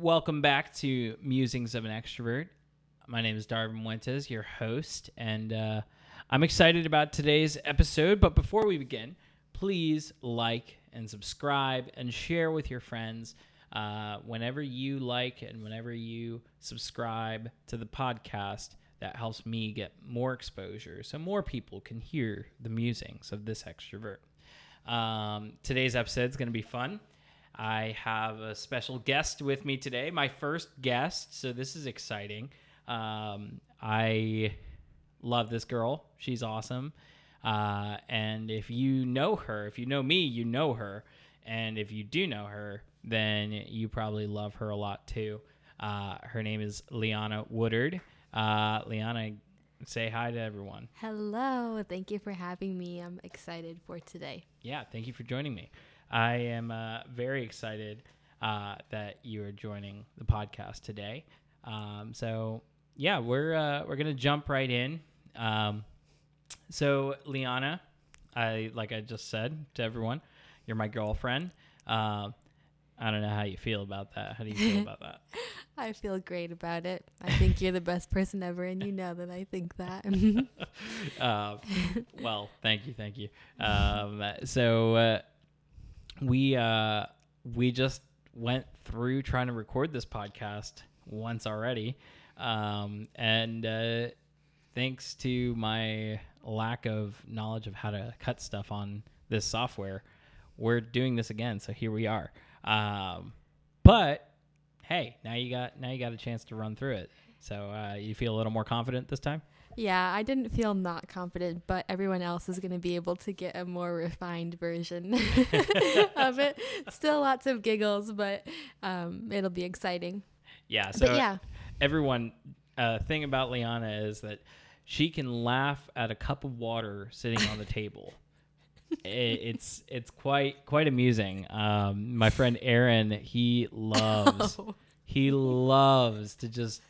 Welcome back to Musings of an Extrovert. My name is Darvin Fuentes, your host, and uh, I'm excited about today's episode. But before we begin, please like and subscribe and share with your friends. Uh, whenever you like and whenever you subscribe to the podcast, that helps me get more exposure so more people can hear the musings of this extrovert. Um, today's episode is going to be fun. I have a special guest with me today, my first guest, so this is exciting. Um, I love this girl. She's awesome. Uh, and if you know her, if you know me, you know her. And if you do know her, then you probably love her a lot too. Uh, her name is Liahna Woodard. Uh, Liana, say hi to everyone. Hello. Thank you for having me. I'm excited for today. Yeah, thank you for joining me. I am uh, very excited uh, that you are joining the podcast today. Um, so yeah, we're uh, we're gonna jump right in. Um, so Liahna, I like I just said to everyone, you're my girlfriend. Uh, I don't know how you feel about that. How do you feel about that? I feel great about it. I think you're the best person ever, and you know that I think that. uh, well, thank you, thank you. Um, so uh, we uh, we just went through trying to record this podcast once already, um, and uh, thanks to my lack of knowledge of how to cut stuff on this software, we're doing this again. So here we are. Um, but hey, now you got now you got a chance to run through it. So uh, you feel a little more confident this time. Yeah, I didn't feel not confident, but everyone else is going to be able to get a more refined version of it. Still lots of giggles, but um, it'll be exciting. Yeah. So but yeah, everyone. Uh, thing about Liahna is that she can laugh at a cup of water sitting on the table it's it's quite quite amusing. Um, my friend Aaron, he loves oh. he loves to just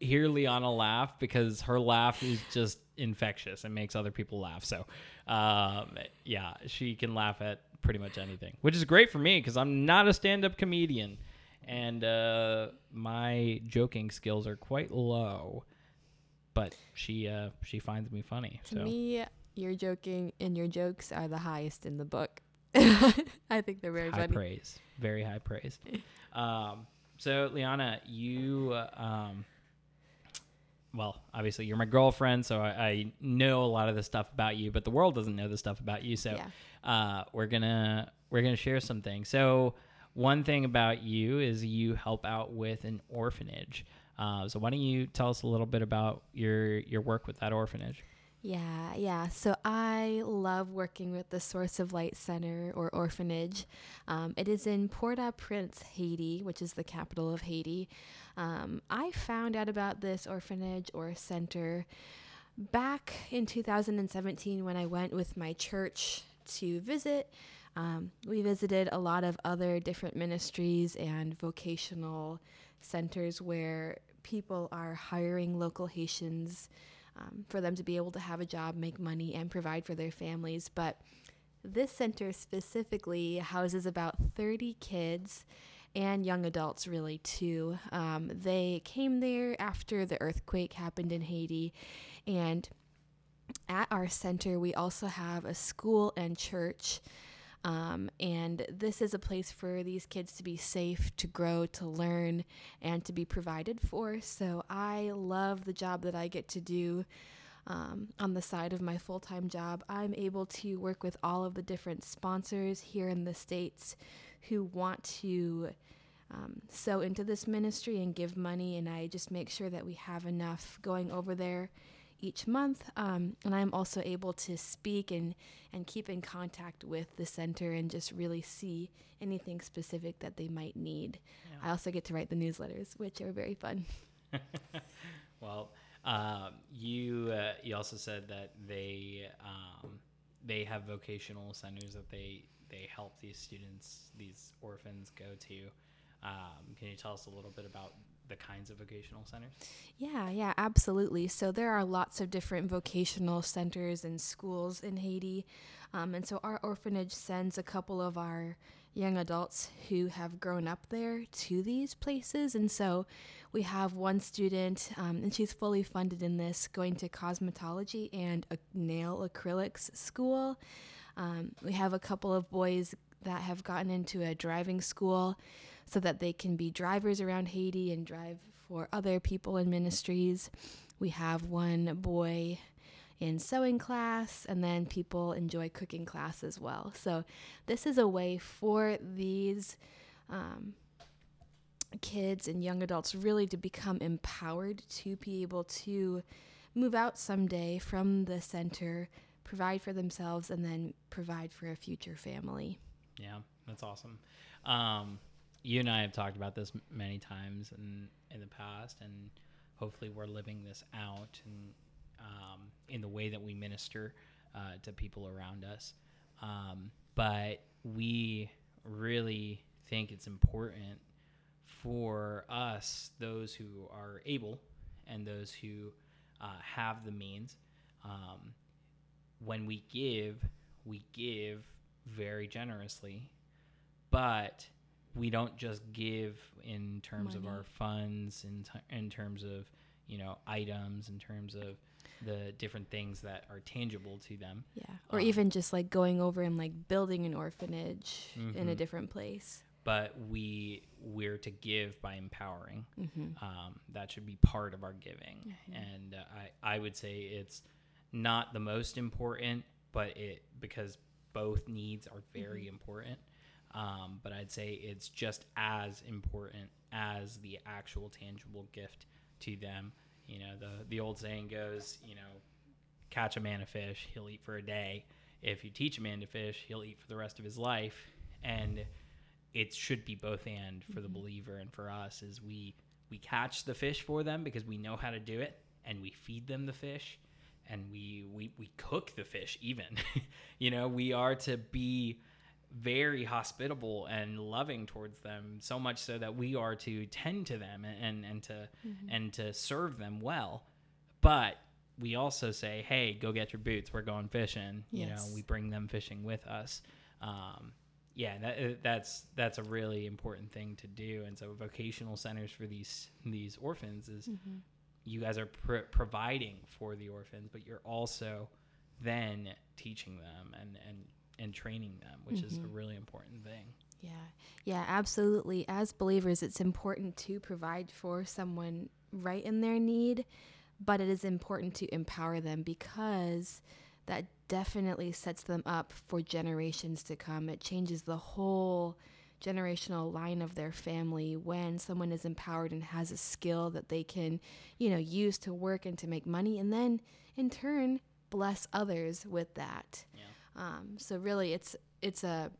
hear Liahna laugh because her laugh is just infectious and makes other people laugh. So, um, yeah, she can laugh at pretty much anything, which is great for me because I'm not a stand-up comedian, and uh, my joking skills are quite low. But she uh, she finds me funny. To so. me, your joking and your jokes are the highest in the book. I think they're very high funny. praise, very high praise. um, so, Liahna, you, uh, um, well, obviously you're my girlfriend, so I, I, know a lot of the stuff about you, but the world doesn't know the stuff about you. So, yeah. uh, we're gonna we're gonna share some things. So, one thing about you is you help out with an orphanage. Uh, so, why don't you tell us a little bit about your your work with that orphanage? Yeah, yeah. So I love working with the Source of Light Center or orphanage. Um, it is in Port au Prince, Haiti, which is the capital of Haiti. Um, I found out about this orphanage or center back in 2017 when I went with my church to visit. Um, we visited a lot of other different ministries and vocational centers where people are hiring local Haitians um, for them to be able to have a job, make money, and provide for their families. But this center specifically houses about 30 kids and young adults, really, too. Um, they came there after the earthquake happened in Haiti. And at our center, we also have a school and church. Um, and this is a place for these kids to be safe, to grow, to learn, and to be provided for. So I love the job that I get to do. Um, on the side of my full time job, I'm able to work with all of the different sponsors here in the States who want to um, sow into this ministry and give money. And I just make sure that we have enough going over there each month. Um, and I'm also able to speak and, and keep in contact with the center and just really see anything specific that they might need. Yeah. I also get to write the newsletters, which are very fun. well, um, you uh, you also said that they um, they have vocational centers that they they help these students, these orphans, go to. Um, can you tell us a little bit about the kinds of vocational centers? Yeah, yeah, absolutely. So there are lots of different vocational centers and schools in Haiti. Um, and so our orphanage sends a couple of our young adults who have grown up there to these places. And so we have one student, um, and she's fully funded in this, going to cosmetology and a nail acrylics school. Um, we have a couple of boys that have gotten into a driving school so that they can be drivers around Haiti and drive for other people in ministries. We have one boy in sewing class, and then people enjoy cooking class as well. So, this is a way for these um, kids and young adults really to become empowered to be able to move out someday from the center, provide for themselves, and then provide for a future family. Yeah, that's awesome. Um, you and I have talked about this many times in in the past, and hopefully we're living this out and um, in the way that we minister uh, to people around us. Um, but we really think it's important for us, those who are able and those who uh, have the means, um, when we give, we give very generously, but we don't just give in terms Money. of our funds, in, t- in terms of you know items, in terms of the different things that are tangible to them. Yeah. Or um, even just like going over and like building an orphanage mm-hmm. in a mm-hmm. different place. But we we're to give by empowering. Mm-hmm. Um, that should be part of our giving. Mm-hmm. And uh, I I would say it's not the most important, but it because both needs are very mm-hmm. important. Um, but I'd say it's just as important as the actual tangible gift to them. You know, the the old saying goes, you know, catch a man a fish, he'll eat for a day. If you teach a man to fish, he'll eat for the rest of his life. And it should be both and for mm-hmm. the believer and for us is we we catch the fish for them because we know how to do it and we feed them the fish and we we, we cook the fish even you know we are to be very hospitable and loving towards them so much so that we are to tend to them and and, to mm-hmm. and to serve them well but we also say hey go get your boots we're going fishing yes. you know we bring them fishing with us um, yeah that, uh, that's that's a really important thing to do and so vocational centers for these these orphans is mm-hmm. you guys are pr- providing for the orphans but you're also then teaching them and and and training them, which mm-hmm. is a mm-hmm. really important thing. Yeah. Yeah, absolutely. As believers, it's important to provide for someone right in their need, but it is important to empower them because that definitely sets them up for generations to come. It changes the whole generational line of their family when someone is empowered and has a skill that they can, you know, use to work and to make money and then in turn bless others with that. Yeah. Um, so really, it's it's a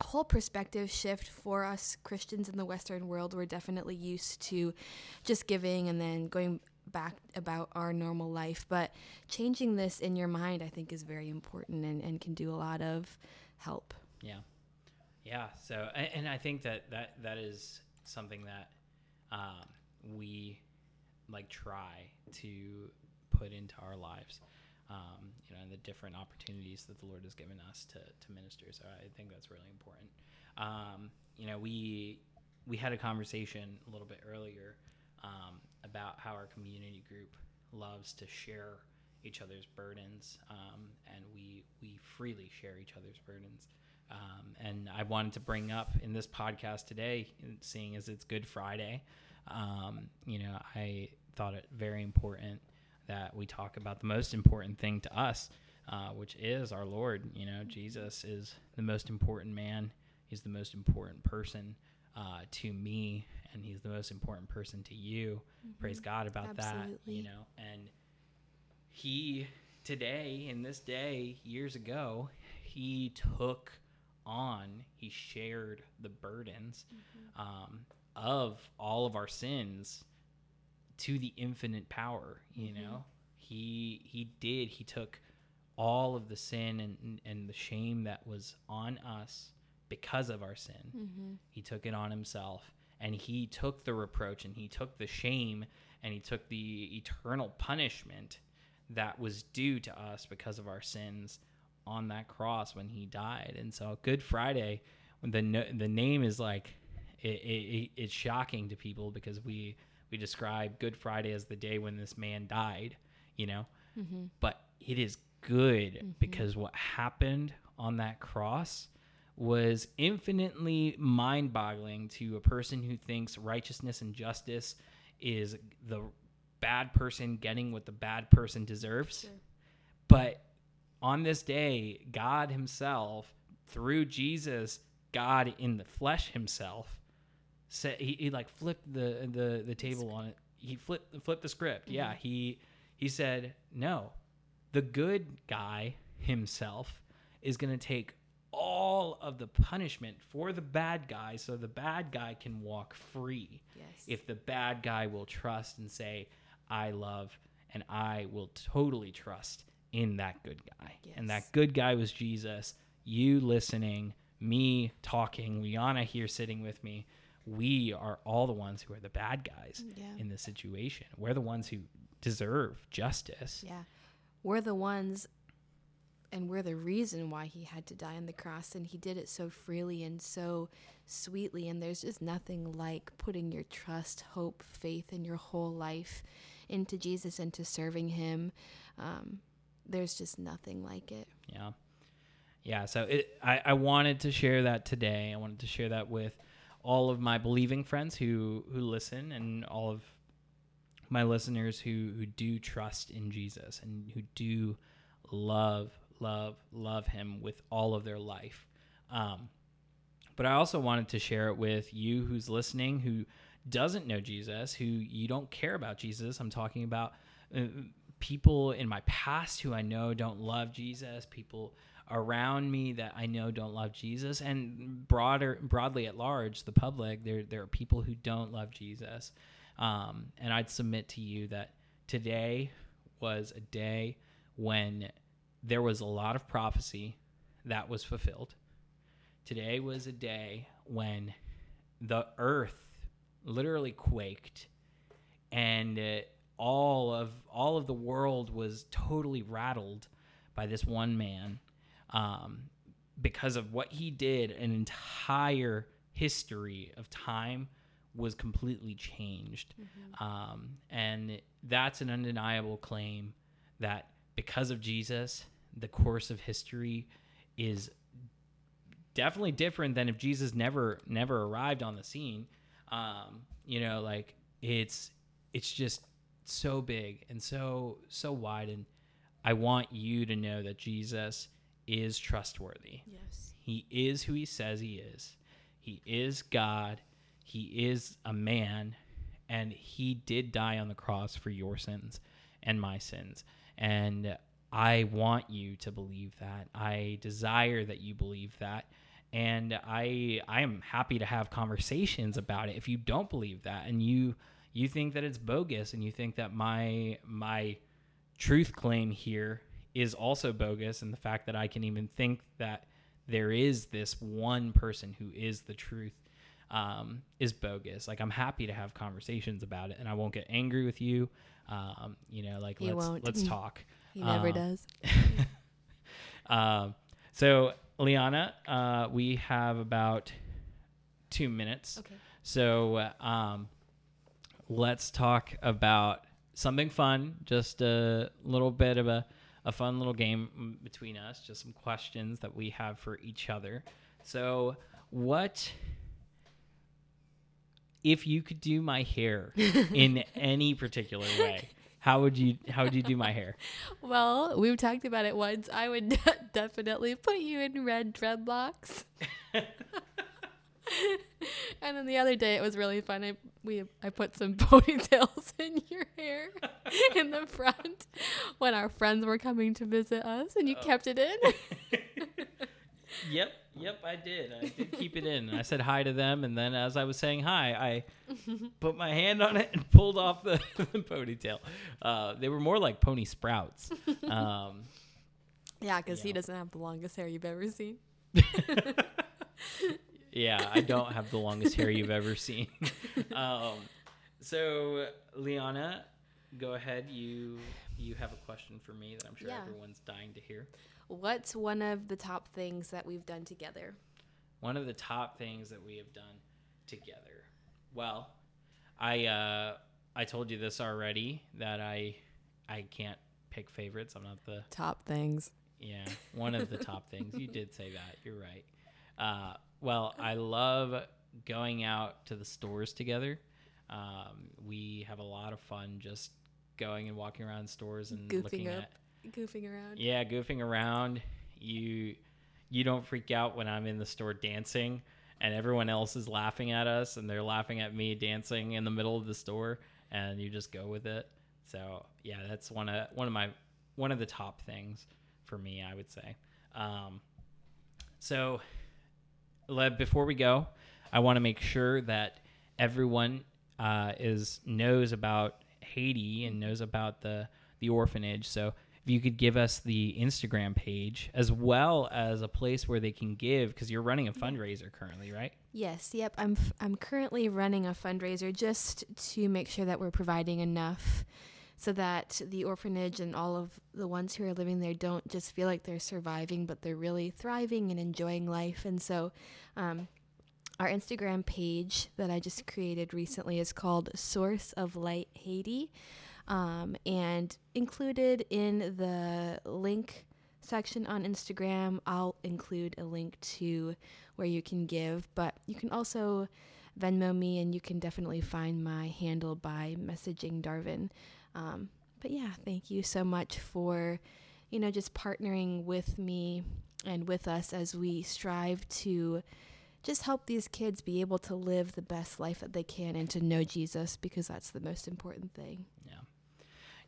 whole perspective shift for us Christians in the Western world. We're definitely used to just giving and then going back about our normal life. But changing this in your mind, I think, is very important and, and can do a lot of help. Yeah. Yeah. So, and, and I think that, that that is something that um, we like try to put into our lives um, you know, and the different opportunities that the Lord has given us to, to minister. So I think that's really important. Um, you know, we we had a conversation a little bit earlier um, about how our community group loves to share each other's burdens, um, and we we freely share each other's burdens. Um, and I wanted to bring up in this podcast today, seeing as it's Good Friday, um, you know, I thought it very important that we talk about the most important thing to us, uh, which is our Lord. You know, Jesus is the most important man. He's the most important person uh, to me, and he's the most important person to you. Mm-hmm. Praise God about Absolutely. that. You know, and he today in this day years ago, he took on, he shared the burdens mm-hmm. um, of all of our sins to the infinite power you mm-hmm. know he he did he took all of the sin and and the shame that was on us because of our sin mm-hmm. he took it on himself and he took the reproach and he took the shame and he took the eternal punishment that was due to us because of our sins on that cross when he died and so good friday the the name is like it, it, it's shocking to people because we we describe Good Friday as the day when this man died, you know, Mm-hmm. but it is good because what happened on that cross was infinitely mind-boggling to a person who thinks righteousness and justice is the bad person getting what the bad person deserves. Sure. But on this day, God Himself, through Jesus, God in the flesh Himself, said he, he like flipped the the the table on it. He flipped flipped the script. Mm-hmm. Yeah, he he said no. The good guy himself is going to take all of the punishment for the bad guy, so the bad guy can walk free Yes. if the bad guy will trust and say, I love and I will totally trust in that good guy. And that good guy was Jesus. You listening, me talking, Liahna here sitting with me. We are all the ones who are the bad guys Yeah. in this situation. We're the ones who deserve justice. Yeah. We're the ones and we're the reason why he had to die on the cross and he did it so freely and so sweetly and there's just nothing like putting your trust, hope, faith in your whole life into Jesus and to serving him. Um, there's just nothing like it. Yeah. Yeah. So it, I, I wanted to share that today. I wanted to share that with all of my believing friends who, who listen and all of my listeners who, who do trust in Jesus and who do love, love, love him with all of their life. Um, but I also wanted to share it with you who's listening who doesn't know Jesus, who you don't care about Jesus. I'm talking about uh, people in my past who I know don't love Jesus, people around me that I know don't love Jesus, and broader, broadly at large, the public. There, there are people who don't love Jesus, um, and I'd submit to you that today was a day when there was a lot of prophecy that was fulfilled. Today was a day when the earth literally quaked and all of all of the world was totally rattled by this one man um, because of what he did an entire history of time was completely changed. Um, and that's an undeniable claim that because of jesus the course of history is definitely different than if jesus never never arrived on the scene. Um, you know like it's it's just so big and so so wide and i want you to know that jesus is trustworthy. Yes. he is who he says he is. He is god. He is a man and he did die on the cross for your sins and my sins. And i want you to believe that. I desire that you believe that. And i i am happy to have conversations about it if you don't believe that and you you think that it's bogus and you think that my my truth claim here is also bogus and the fact that i can even think that there is this one person who is the truth um, is bogus like i'm happy to have conversations about it and i won't get angry with you um, you know like You let's won't. let's talk He never Um, does. um, so liahna uh, we have about two minutes Okay. so uh, um, let's talk about something fun, just a little bit of a, a fun little game mm, between us, just some questions that we have for each other. So, what if you could do my hair in any particular way? How would you how would you do my hair? Well, we've talked about it once. I would definitely put you in red dreadlocks. and then the other day it was really fun. I we I put some ponytails in your hair in the front when our friends were coming to visit us, and you Oh. kept it in. Yep, yep, I did. I did keep it in. I said hi to them, and then as I was saying hi, I put my hand on it and pulled off the, the ponytail. Uh, they were more like pony sprouts. Um, yeah, because he doesn't have the longest hair you've ever seen. Yeah, I don't have the longest hair you've ever seen. um, so, Liahna, go ahead. You you have a question for me that I'm sure Yeah. everyone's dying to hear. What's one of the top things that we've done together? one of the top things that we have done together. Well, I uh, I told you this already that I I can't pick favorites. I'm not the Top things. yeah one of the top things. You did say that. You're right. Uh, well, I love going out to the stores together. Um, we have a lot of fun just going and walking around stores and looking up. at Goofing around. yeah, goofing around. You you don't freak out when I'm in the store dancing and everyone else is laughing at us and they're laughing at me dancing in the middle of the store and you just go with it. So, yeah, that's one of one of my one of the top things for me, I would say. Um, so, Le, before we go, I want to make sure that everyone uh, is knows about Haiti and knows about the the orphanage. So if you could give us the Instagram page as well as a place where they can give, because you're running a fundraiser currently, right? Yes, yep. I'm f- I'm currently running a fundraiser just to make sure that we're providing enough so that the orphanage and all of the ones who are living there don't just feel like they're surviving, but they're really thriving and enjoying life. And so, um, our Instagram page that I just created recently is called Source of Light Haiti. Um, and included in the link section on Instagram, I'll include a link to where you can give, but you can also Venmo me and you can definitely find my handle by messaging Darvin. Um, but yeah, thank you so much for, you know, just partnering with me and with us as we strive to just help these kids be able to live the best life that they can and to know Jesus because that's the most important thing. Yeah.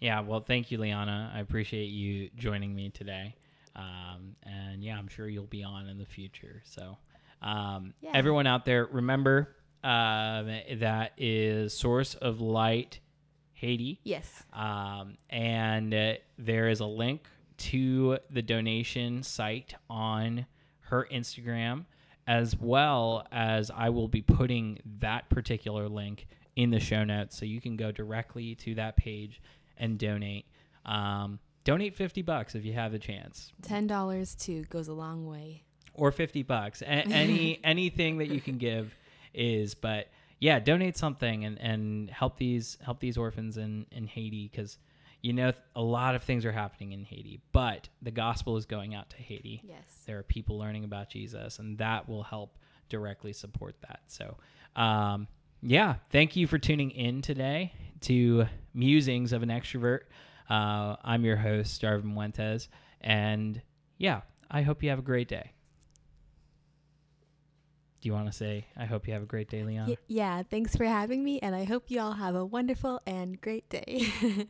Yeah. Well, thank you, Liahna. I appreciate you joining me today. Um, and yeah, I'm sure you'll be on in the future. So, um, Yeah. everyone out there, remember um, that is Source of Light Haiti. Yes. Um, and uh, there is a link to the donation site on her Instagram, as well as I will be putting that particular link in the show notes. So you can go directly to that page and donate. Um, donate 50 bucks if you have the chance $10 too goes a long way. or 50 bucks. A- any anything that you can give is but yeah, donate something and and help these help these orphans in in Haiti cuz you know a lot of things are happening in Haiti, but the gospel is going out to Haiti. Yes. There are people learning about Jesus and that will help directly support that. So, um yeah, thank you for tuning in today to Musings of an Extrovert. Uh, I'm your host, Darvin Fuentes, and yeah, I hope you have a great day. Do you want to say, I hope you have a great day, Leon? Y- yeah, thanks for having me, and I hope you all have a wonderful and great day.